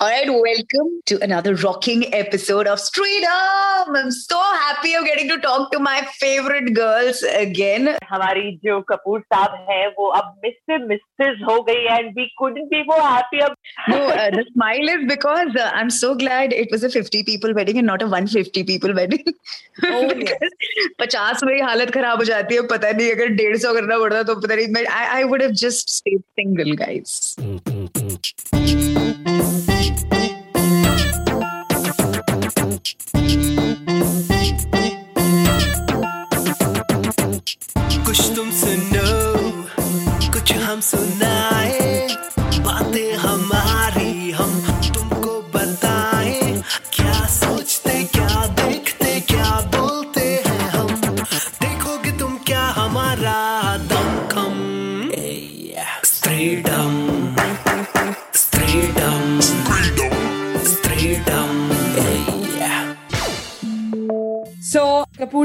All right, welcome to another rocking episode of Straight Up. I'm so happy of getting to talk to my favorite girls again. हमारी जो कपूर साहब है वो अब mister missus हो गई and we couldn't be more happy अब No, uh, the smile is because uh, I'm so glad it was a 50 people wedding and not a 150 people wedding. पचास में ही हालत खराब हो जाती है पता नहीं अगर डेढ़ सौ करना पड़ता तो पता नहीं मैं I, I would have just stayed single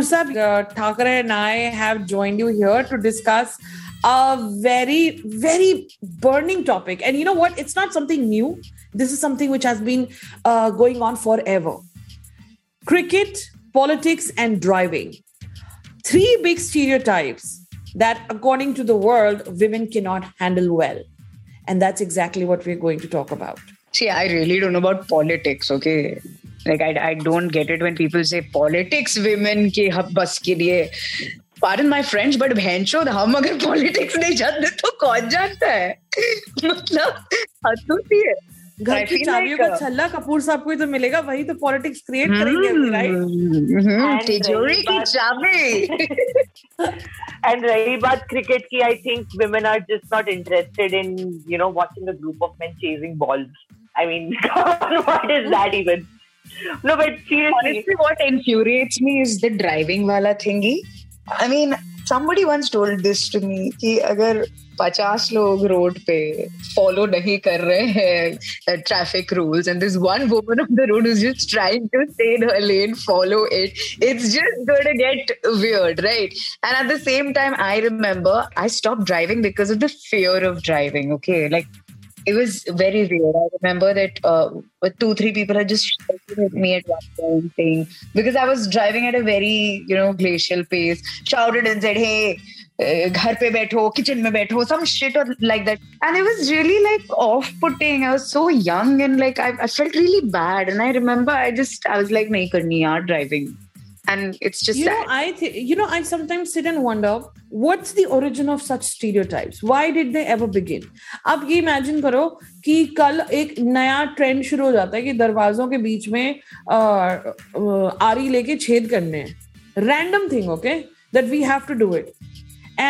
Sahab, uh, Thakre and I have joined you here to discuss a very, very burning topic. And you know what? It's not something new. This is something which has been uh, going on forever. Cricket, politics, and driving. Three big stereotypes that, according to the world, women cannot handle well. And that's exactly what we're going to talk about. See, I really don't know about politics, okay? Like, I, I don't get it when people say politics women के hub बस के लिए Pardon my French, but बहनचो हम अगर politics नहीं जानते तो कौन जानता है मतलब हद होती है घर I की feel चाबियों like, का uh, छल्ला कपूर साहब को ही तो मिलेगा वही तो पॉलिटिक्स क्रिएट करेंगे अभी, राइट हम्म, And तिजोरी की बात- चाबी and रही बात cricket की I think women are just not interested in you know watching a group of men chasing balls I mean what is that even no but seriously Honestly, what infuriates me is the driving wala thingy. I mean, somebody once told this to me कि अगर पचास लोग road पे follow नहीं कर रहे हैं traffic rules and this one woman on the road is just trying to stay in her lane follow it it's just going to get weird right and at the same time i remember i stopped driving because of the fear of driving okay like it was very weird. I remember that uh, two, three people had just shouted at me at one point, saying because I was driving at a very you know glacial pace, shouted and said, "Hey." uh, घर पे बैठो kitchen में बैठो some shit or like that and it was really like off putting I was so young and like I, I felt really bad and I remember I just I was like नहीं करनी यार driving And it's just you sad. know i th- you know i sometimes sit and wonder what's the origin of such stereotypes why did they ever begin अब ये imagine करो कि कल एक नया ट्रेंड शुरू हो जाता है कि दरवाजों के बीच में अ, अ, आरी लेके छेद करने हैं random thing okay that we have to do it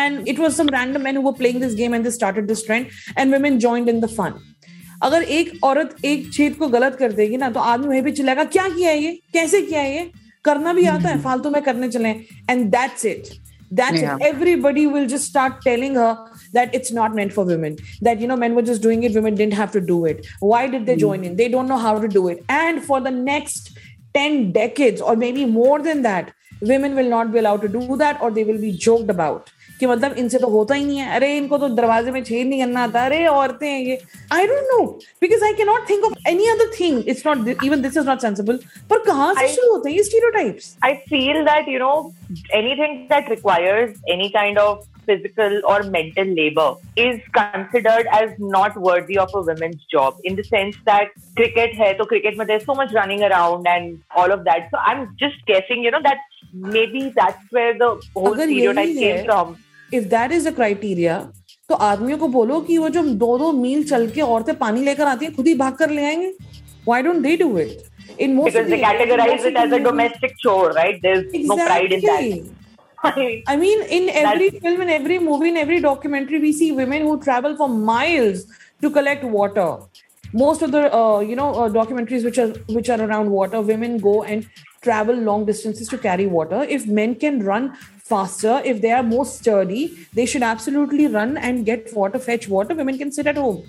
and it was some random men who were playing this game and they started this trend and women joined in the fun अगर एक औरत एक छेद को गलत कर देगी ना तो आदमी वहीं पे चिल्लाएगा क्या किया है ये कैसे किया है ये करना भी आता है फालतू में करने चले and that's it that's Yeah. it everybody will just start telling her that it's not meant for women that you know men were just doing it women didn't have to do it why did they join in they don't know how to do it and for the next 10 decades or maybe more than that women will not be allowed to do that or they will be joked about कि मतलब इनसे तो होता ही नहीं है अरे इनको तो दरवाजे में छेद नहीं करना आता अरे औरतें हैं ये I don't know because I can not think of any other thing it's not even this is not sensible पर कहाँ से I- शुरू होते हैं ये stereotypes I feel that you know anything that requires any kind of physical or mental labor is considered as not worthy of a woman's job in the sense that cricket hai so cricket mein there's so much running around and all of that so i'm just guessing you know that maybe that's where the whole अगर यही stereotype came है- from if that is the criteria तो आदमियों को बोलो कि वो जो दो दो मील चल के औरतें पानी लेकर आती हैं खुद ही भाग कर ले आएंगे why don't they do it in most because they categorize it as a domestic chore right there's no pride in that I mean, in every film, in every movie, in every documentary, we see women who travel for miles to collect water. Most of the uh, you know uh, documentaries which are which are around water, women go and travel long distances to carry water. If men can run faster, if they are more sturdy, they should absolutely run and get water, fetch water. Women can sit at home.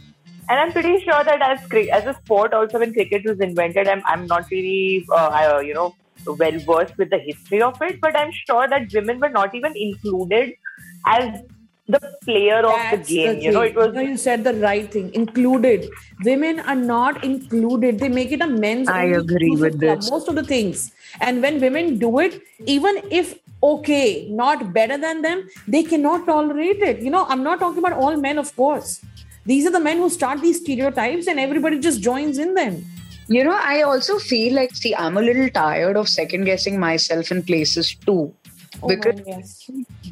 And I'm pretty sure that as as a sport, also when cricket was invented, I'm I'm not really uh, I, you know well versed with the history of it, but I'm sure that women were not even included as the player of That's the game. the you know, it was No, you said the right thing. Included. Women are not included. They make it a men's. I only agree with club, this. Most of the things, and when women do it, even if okay, not better than them, they cannot tolerate it. You know, I'm not talking about all men, of course. These are the men who start these stereotypes, and everybody just joins in them. You know, I also feel like, see, I'm a little tired of second guessing myself in places too. Oh because yes.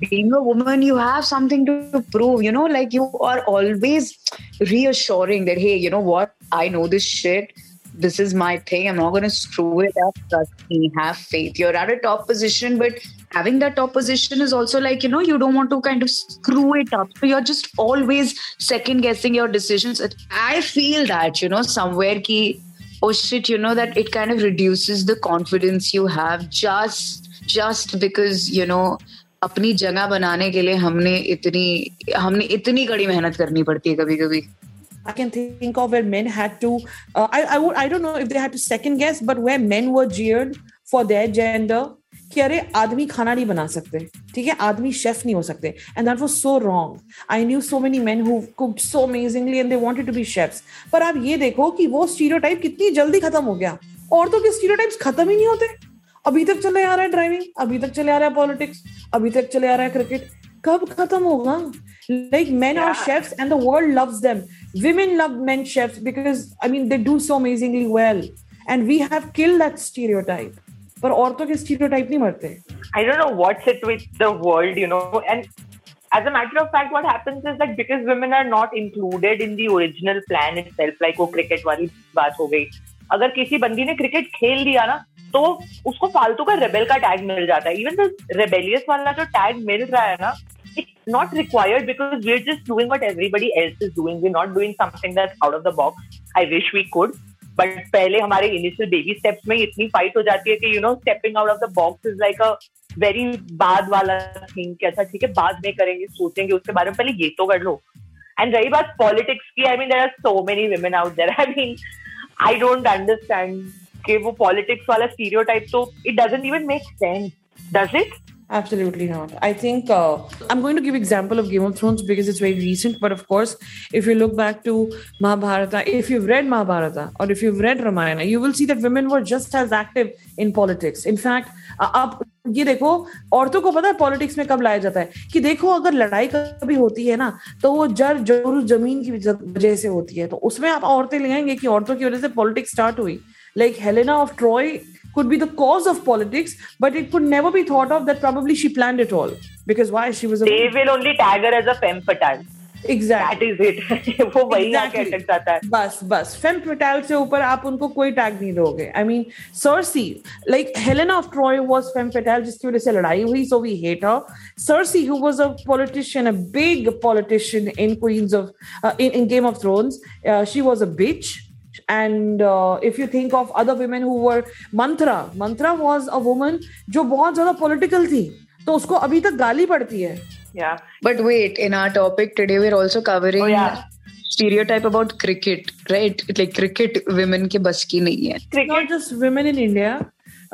being a woman, you have something to prove, you know, like you are always reassuring that, hey, you know what, I know this shit. This is my thing. I'm not going to screw it up. Trust me, have faith. You're at a top position, but having that top position is also like, you know, you don't want to kind of screw it up. So you're just always second guessing your decisions. I feel that, you know, somewhere ki, oh shit, you know, that it kind of reduces the confidence you have just just because, you know, अपनी जगह बनाने के लिए हमने इतनी हमने इतनी कड़ी मेहनत करनी पड़ती है कभी कभी I can think of where men had to. Uh, I I would I don't know if they had to second guess, but where men were jeered for their gender. कि अरे आदमी खाना नहीं बना सकते ठीक है? आदमी शेफ नहीं हो सकते। And that was so wrong I knew so many men who cooked so amazingly and they wanted to be chefs पर आप ये देखो कि वो स्टीरियोटाइप कितनी जल्दी खत्म हो गया। औरतों के स्टीरियोटाइप्स खत्म ही नहीं होते? अभी तक चले आ रहा है ड्राइविंग अभी तक चले आ रहा है पॉलिटिक्स अभी तक चले आ रहा है क्रिकेट कब खत्म होगा? Like man are chefs and the world loves them women love men chefs because I mean they do so amazingly well and we have kill that stereotype पर औरतों के स्टीरियोटाइप नहीं मरते। I don't know what's it with the world you know and As a matter of fact, what happens is that because women are not included in the original plan itself, like वो cricket वाली बात हो गई. अगर किसी बंदी ने cricket खेल दिया ना, तो उसको फालतू का रेबेल का टैग मिल जाता है इवन द रेबेलियस वाला जो टैग मिल रहा है ना, it's not required because we're just doing what everybody else is doing. We're not doing something that's out of the box. I wish we could. But पहले हमारे initial baby steps में इतनी fight हो जाती है कि you know stepping out of the box is like a very बाद वाला थिंग कि अच्छा ठीक है, बाद में करेंगे, सोचेंगे उसके बारे में पहले ये तो कर लो एंड रही बात पॉलिटिक्स की I mean there are so many women out there I mean I don't understand कि वो पॉलिटिक्स वाला स्टीरियोटाइप तो it doesn't even make sense does it Absolutely not. I think uh, I'm going to give example of Game of Thrones because it's very recent. But of course, if you look back to Mahabharata, if you've read Mahabharata or if you've read Ramayana, you will see that women were just as active in politics. In fact, uh, आप ये देखो औरतों को पता है politics में कब लाया जाता है कि देखो अगर लड़ाई कभी होती है ना तो वो जर ज़रूर ज़मीन की वजह से होती है तो उसमें आप औरतें ले आएँगे कि औरतों की वजह से पॉलिटिक्स स्टार्ट हुई like Helena of Troy could be the cause of politics, but it could never be thought of that probably she planned it all. Because why? She was a they will only tag her as a femme fatale. exactly. That is it. वो वही आके Exactly. अटक जाता है बस बस fame फटाल से ऊपर आप उनको कोई टैग नहीं दोगे I mean Cersei like Helena of Troy was fame फटाल जिसकी वजह से लड़ाई हुई so we hate her Cersei who was a politician a big politician in queens of in in Game of Thrones she was a beach and if you think of other women who were Manthara Manthara was a woman जो बहुत ज़्यादा political थी तो उसको अभी तक गाली पड़ती है। या but wait in our topic today we are also covering stereotype about cricket right like cricket women के बस की नहीं है। Cricket just women in India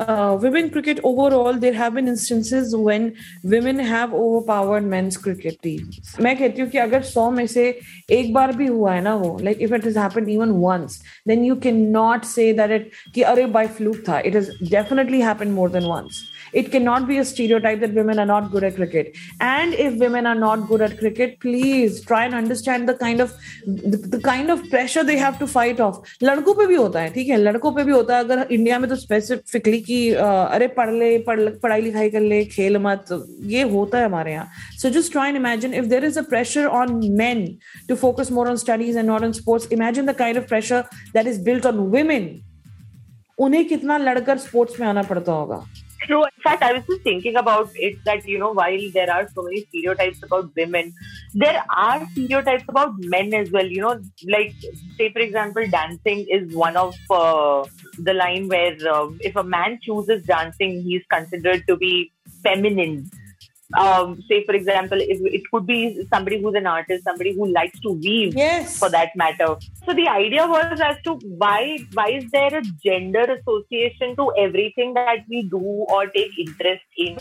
uh, women cricket overall, there have been instances when women have overpowered men's cricket teams. main kehti hu ki agar 100 mein se ek bar bhi hua hai na wo like if it has happened even once then you cannot say that it ki are by fluke tha it has definitely happened more than once It cannot be a stereotype that women are not good at cricket. And if women are not good at cricket, please try and understand the kind of the, the kind of pressure they have to fight off. लड़कों पे भी होता है ठीक है लड़कों पे भी होता है अगर इंडिया में तो स्पेसिफिकली कि अ, अरे पढ़ ले पढ़ पढ़ाई लिखाई कर ले खेल मत ये होता है हमारे यहाँ so just try and imagine if there is a pressure on main to focus more on studies and not on sports imagine the kind of pressure that is built on women उन्हें कितना लड़कर sports में आना पड़ता होगा True. In fact, I was just thinking about it that, you know, while there are so many stereotypes about women, there are stereotypes about men as well. You know, like, say, for example, dancing is one of uh, the line where uh, if a man chooses dancing, he's considered to be feminine. Um, say for example, if it could be somebody who's an artist, somebody who likes to weave, Yes. for that matter. So the idea was as to why why is there a gender association to everything that we do or take interest in?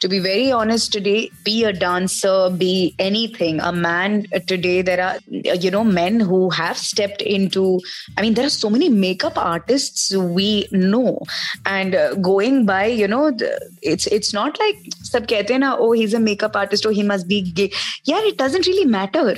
To be very honest today be a dancer be anything. A man today there are you know men who have stepped into i mean there are so many makeup artists we know. And uh, going by you know the, it's it's not like sab kehte na oh he's a makeup artist or he must be gay. Yeah it doesn't really matter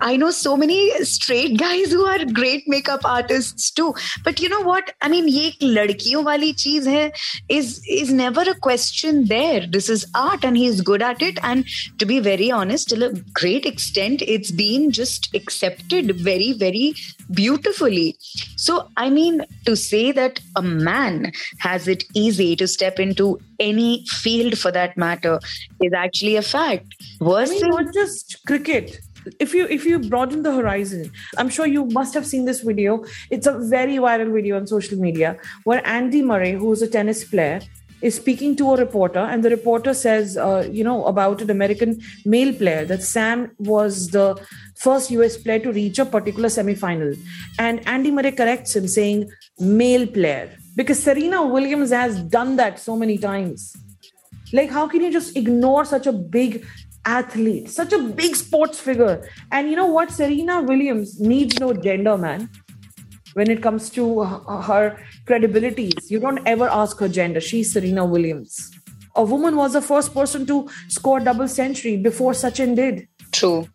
I know so many straight guys who are great makeup artists too. But you know what? I mean, ये एक लड़कियों वाली चीज है is is never a question there. This is art and he is good at it. And to be very honest, till a great extent, it's been just accepted very, very beautifully. So, I mean, to say that a man has it easy to step into any field for that matter is actually a fact. I Worse mean, not just cricket. if you if you broaden the horizon, I'm sure you must have seen this video. It's a very viral video on social media where Andy Murray, who's a tennis player, is speaking to a reporter, and the reporter says, uh, you know, about an American male player that Sam was the first US player to reach a particular semi-final, and Andy Murray corrects him, saying male player because Serena Williams has done that so many times. Like, how can you just ignore such a big athlete, such a big sports figure? And you know what? Serena Williams needs no gender, man. When it comes to h- her credibilities, you don't ever ask her gender. She's Serena Williams. A woman was the first person to score double century before Sachin did. true.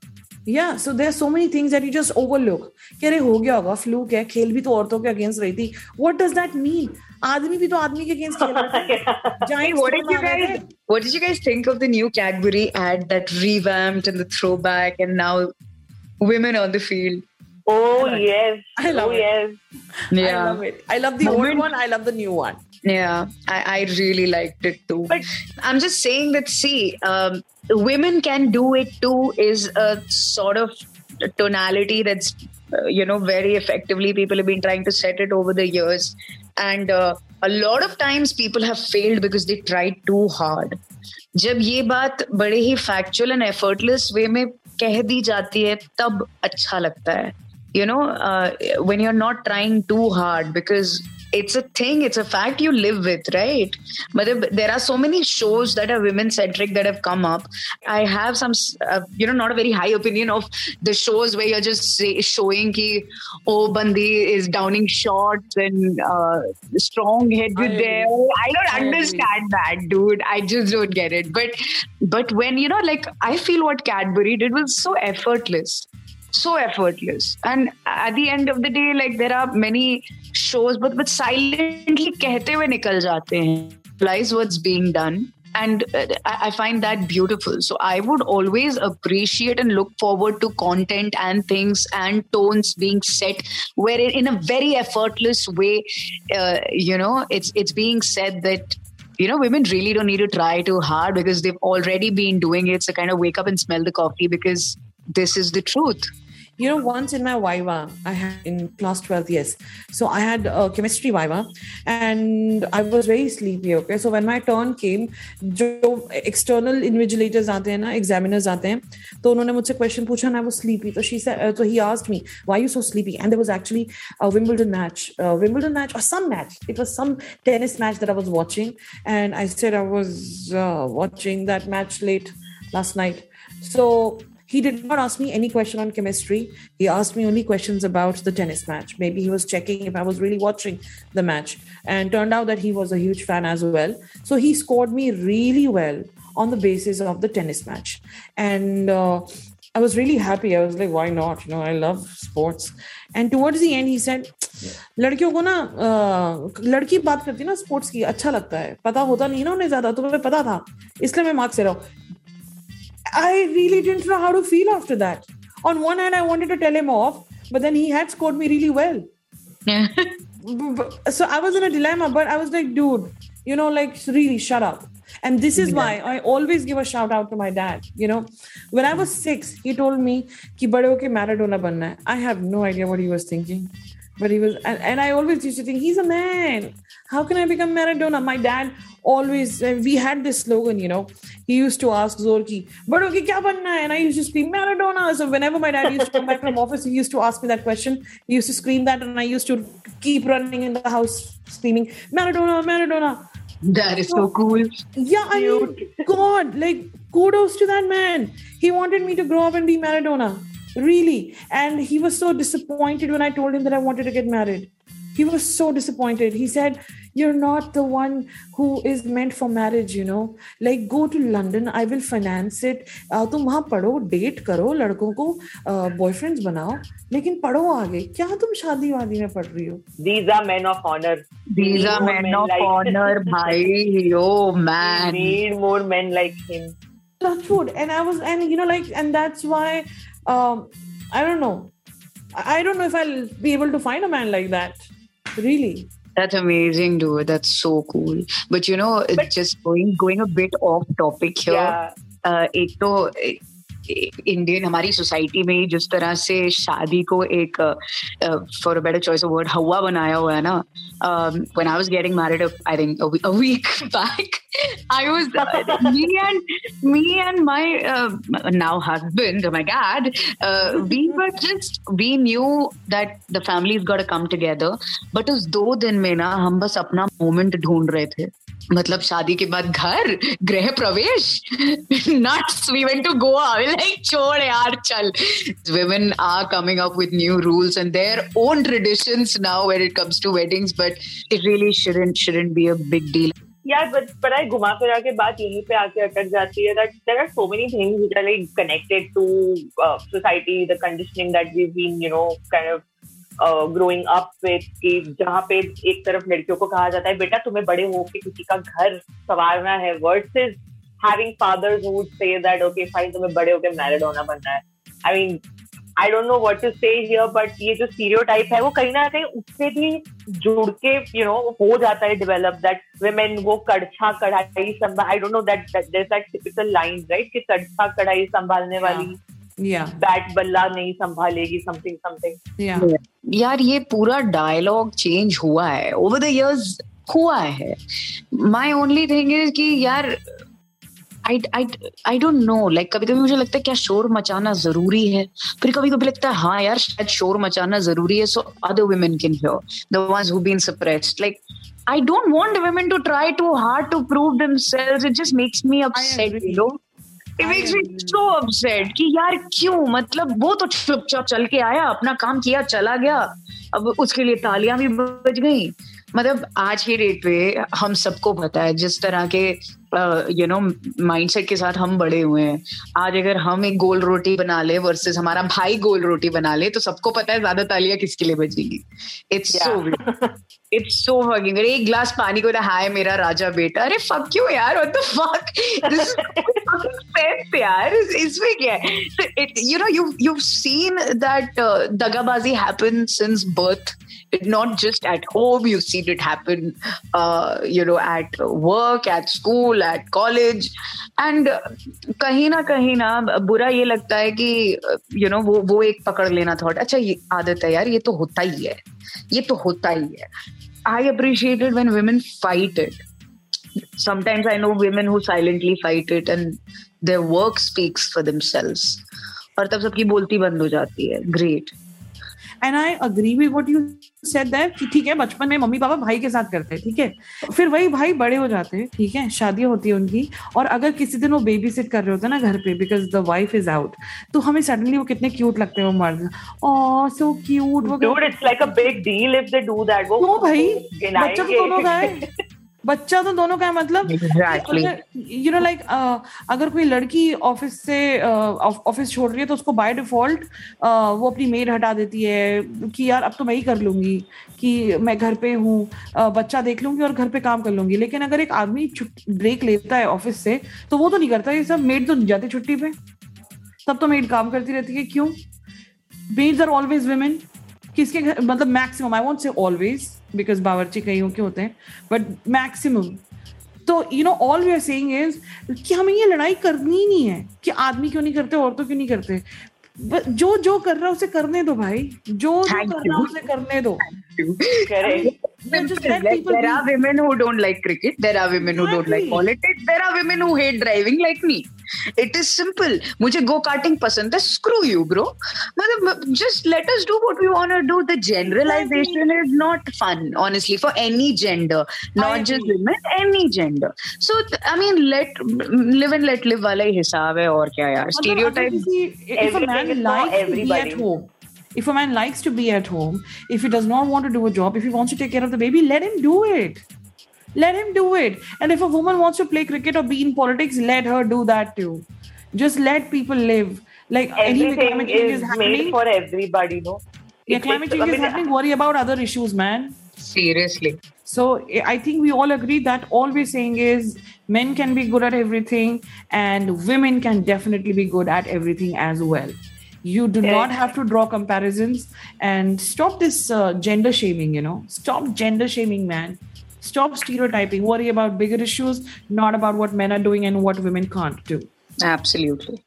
Yeah, so there are so many things that you just overlook. कि अरे हो गया होगा fluke है खेल भी तो औरतों के अगेंस्ट रही थी व्हाट डज दैट मीन आदमी भी तो आदमी के अगेंस्ट खेल रहे थे Hey, Giants what did तो you आ रहे guys थे। what did you guys think of the new Cadbury ad that revamped and the throwback and now women on the field? Oh I like yes, I love oh it. yes. I love it. I love the old Moment- one. I love the new one. Yeah, I, I really liked it too. But- I'm just saying that, see, um, women can do it too is a sort of tonality that's, uh, you know, very effectively people have been trying to set it over the years. And a lot of times people have failed because they try too hard जब ये बात बड़े ही factual and effortless way में कह दी जाती है, तब अच्छा लगता है। You know when you are not trying too hard because it's a thing it's a fact you live with right? But there- are so many shows that are women centric that have come up. I have some uh, you know not a very high opinion of the shows where you're just say, showing ki oh bandi is downing shots and uh, strong I agree. there i don't understand that dude. I just don't get it. But but when you know like i feel what cadbury did was so effortless so effortless and at the end of the day like there are many shows but but silently कहते हुए निकल जाते हैं realize what's being done and uh, I I find that beautiful so I would always appreciate and look forward to content and things and tones being set where it, in a very effortless way uh, you know it's it's being said that you know, women really don't need to try too hard because they've already been doing it. So kind of wake up and smell the coffee because this is the truth. You know, once in my Viva, I had in class 12th, yes. So I had a chemistry Viva and I was very sleepy, okay. So when my turn came, जो external invigilators आते हैं ना, examiners आते हैं, तो उन्होंने मुझसे question पूछा and I was sleepy. So she said, uh, so he asked me, why are you so sleepy? And there was actually a Wimbledon match, a Wimbledon match or some match. It was some tennis match that I was watching. And I said I was uh, watching that match late last night. So he did not ask me any question on chemistry. He asked me only questions about the tennis match. Maybe he was checking if I was really watching the match. And turned out that he was a huge fan as well. So he scored me really well on the basis of the tennis match. And uh, I was really happy. I was like, why not? You know, I love sports. And towards the end, he said, लड़कियों को ना अ, लड़की बात करती है ना sports की अच्छा लगता है पता होता नहीं है ना उन्हें ज्यादा तुम्हें पता था इसलिए मैं मार्क्स दे रहा हूँ I really didn't know how to feel after that. On one hand, I wanted to tell him off, but then he had scored me really well. So I was in a dilemma, but I was like, dude, you know, like really shut up. And this is why I always give a shout out to my dad. You know, when I was six, he told me, Ki bade hoke Maradona banna hai. I have no idea what he was thinking. But he was, and, and I always used to think, he's a man. How can I become Maradona? My dad always we had this slogan you know. He used to ask zorki but okay kya banna hai? And i used to scream maradona. So whenever my dad used to come back from office he used to ask me that question. He used to scream that and i used to keep running in the house screaming maradona maradona. That is so cool. yeah i mean god like kudos to that man. He wanted me to grow up and be maradona really and he was so disappointed when i told him that i wanted to get married he was so disappointed he said you're not the one who is meant for marriage you know like go to london i will finance it uh, तुम वहां पढ़ो date करो लड़कों को boyfriends बनाओ लेकिन पढ़ो आगे क्या तुम शादी वादी में पढ़ रही हो These are men of honor. These are More men of like- honor, bhai. Oh We man. need more men like him. touchwood and i was and you know like and that's why um i don't know i don't know if i'll be able to find a man like that really That's amazing, dude. That's so cool. But you know, it's But- just going going a bit off topic here. Yeah. uh, एक तो Indian हमारी society में ही जिस तरह से शादी को एक for a better choice of word हवा बनाया हुआ है ना when I was getting married, uh, I think a, we- a week back, I was uh, me and me and my uh, now husband, my dad, uh, we were just we knew that the family's got to come together. But उस दो दिन में ना हम बस अपना moment ढूंढ रहे थे। मतलब शादी के बाद घर, गृह प्रवेश nuts we went to Goa like छोड़ यार, चल। Women are coming up with new rules and their own traditions now when it comes to weddings but it really shouldn't shouldn't be a big deal यार but पता घुमा फिरा के बाद यहीं पे आके अटक जाती है। That there are so many things which are like connected to society the conditioning that we been you know kind of growing up with कि जहाँ पे एक तरफ़ लड़कियों को कहा जाता है बेटा तुम्हें बड़े हो के किसी का घर संवारना है versus having fathers would say that okay fine तुम्हें बड़े होके मैरिड होना बनना है I mean I don't know what to say here but ये जो स्टीरियोटाइप है वो कहीं ना कहीं उससे भी जुड़ के यू नो हो जाता है डिवेलप दैट वेमेन वो कड़छा कढ़ाई संभाल I don't know that that that typical line right कि कड़छा कढ़ाई संभालने हाँ। वाली yeah. बैट बल्ला नहीं संभालेगी something something. Yeah. यार ये पूरा डायलॉग चेंज हुआ है. ओवर द इयर्स हुआ है. माय ओनली थिंग इज़ कि यार I I I don't know like कभी कभी मुझे लगता है क्या शोर मचाना ज़रूरी है? फिर कभी कभी लगता है हाँ यार शायद शोर मचाना ज़रूरी है so other women can hear the ones who been suppressed like I don't want women to try too hard to prove themselves. It just makes me upset, agree. you know. Makes me agree. so upset कि यार क्यों? मतलब वो तो चुपचाप चल के आया अपना काम किया चला गया। अब उसके लिए तालियाँ भी बज गई। मतलब आज की डेट पे हम सबको पता है जिस तरह के यू नो माइंडसेट के साथ हम बड़े हुए हैं। आज अगर हम एक गोल रोटी बना ले वर्सेस हमारा भाई गोल रोटी बना ले तो सबको पता है ज़्यादा तालियाँ किसके लिए बजेगी। It's so it's so fucking एक गिलास पानी को हाय मेरा राजा बेटा। अरे फक क्यों यार व्हाट द फक sense इस- इसमें क्या है you know you you've seen that uh, dagabazi happen since birth not just at home you've seen it happen uh, you know at work at school at college and uh, कहीं ना कहीं ना बुरा ये लगता है कि यू नो वो वो एक पकड़ लेना थॉट अच्छा ये आदत है यार ये तो होता ही है ये तो होता ही है I appreciated when women fight it sometimes i know women who silently fight it and their work speaks for themselves. और तब सबकी बोलती बंद हो जाती है। Great and I agree with what you said that कि ठीक है बचपन में मम्मी पापा भाई के साथ करते हैं ठीक है? फिर वही भाई बड़े हो जाते हैं ठीक है? शादी होती है उनकी और अगर किसी दिन वो बेबी सिट कर रहे होते हैं ना घर पे because the wife is out तो हमें सडनली वो कितने क्यूट लगते हैं वो मर्द ओ सो क्यूट वो dude it's like a big deal if they do that वो भाई। बच्चा दोनों का है। बच्चा तो दोनों का है मतलब. यू नो लाइक अगर कोई लड़की ऑफ़िस से ऑफ़िस uh, छोड़ रही है तो उसको बाय डिफ़ॉल्ट uh, वो अपनी मेड हटा देती है कि यार अब तो मैं ही कर लूँगी कि मैं घर पे हूँ uh, बच्चा देख लूँगी और घर पे काम कर लूँगी। लेकिन अगर एक आदमी ब्रेक लेता है ऑफ़िस से तो वो तो नहीं करता ये सब मेड तो नहीं जाती छुट्टी पे। तब तो मेड काम करती रहती है क्यों? मेड्स आर ऑलवेज वुमेन किसके घर मतलब maximum I want say always because बावर्ची कईयों के होते हैं बट मैक्सिमम तो you know all we are saying is कि हमें ये लड़ाई करनी ही नहीं है कि आदमी क्यों नहीं करते औरतों क्यों नहीं करते जो जो कर रहा है उसे करने दो भाई जो जो कर रहा है उसे करने दो there are women who don't like cricket. There are women who don't like politics. There are women who hate driving like me. It is simple. मुझे go karting पसंद है. Screw you, bro. मतलब just let us do what we want to do. The generalization is not fun, honestly, for any gender, not just agree. women, any gender. So I mean, let live and let live वाला ही हिसाब है और क्या यार. मतलब Stereotype. अगर किसी- if a Everything man is for likes to be everybody. at home if a man likes to be at home if he does not want to do a job if he wants to take care of the baby let him do it let him do it and if a woman wants to play cricket or be in politics let her do that too just let people live like anyway Everything climate change is is made happening for everybody, no? yeah climate change I is mean, happening worry about other issues man Seriously. so I think we all agree that all we're saying is men can be good at everything and women can definitely be good at everything as well. You do Yeah. not have to draw comparisons and stop this uh, gender shaming, you know. Stop gender shaming, man. Stop stereotyping. Worry about bigger issues, not about what men are doing and what women can't do. Absolutely.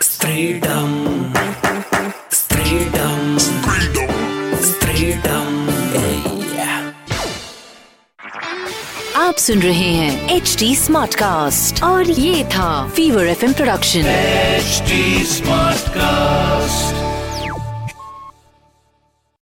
Freedom. Freedom. Freedom. Yeah. आप सुन रहे हैं H D smart cast और ये था fever F production HD Smartcast.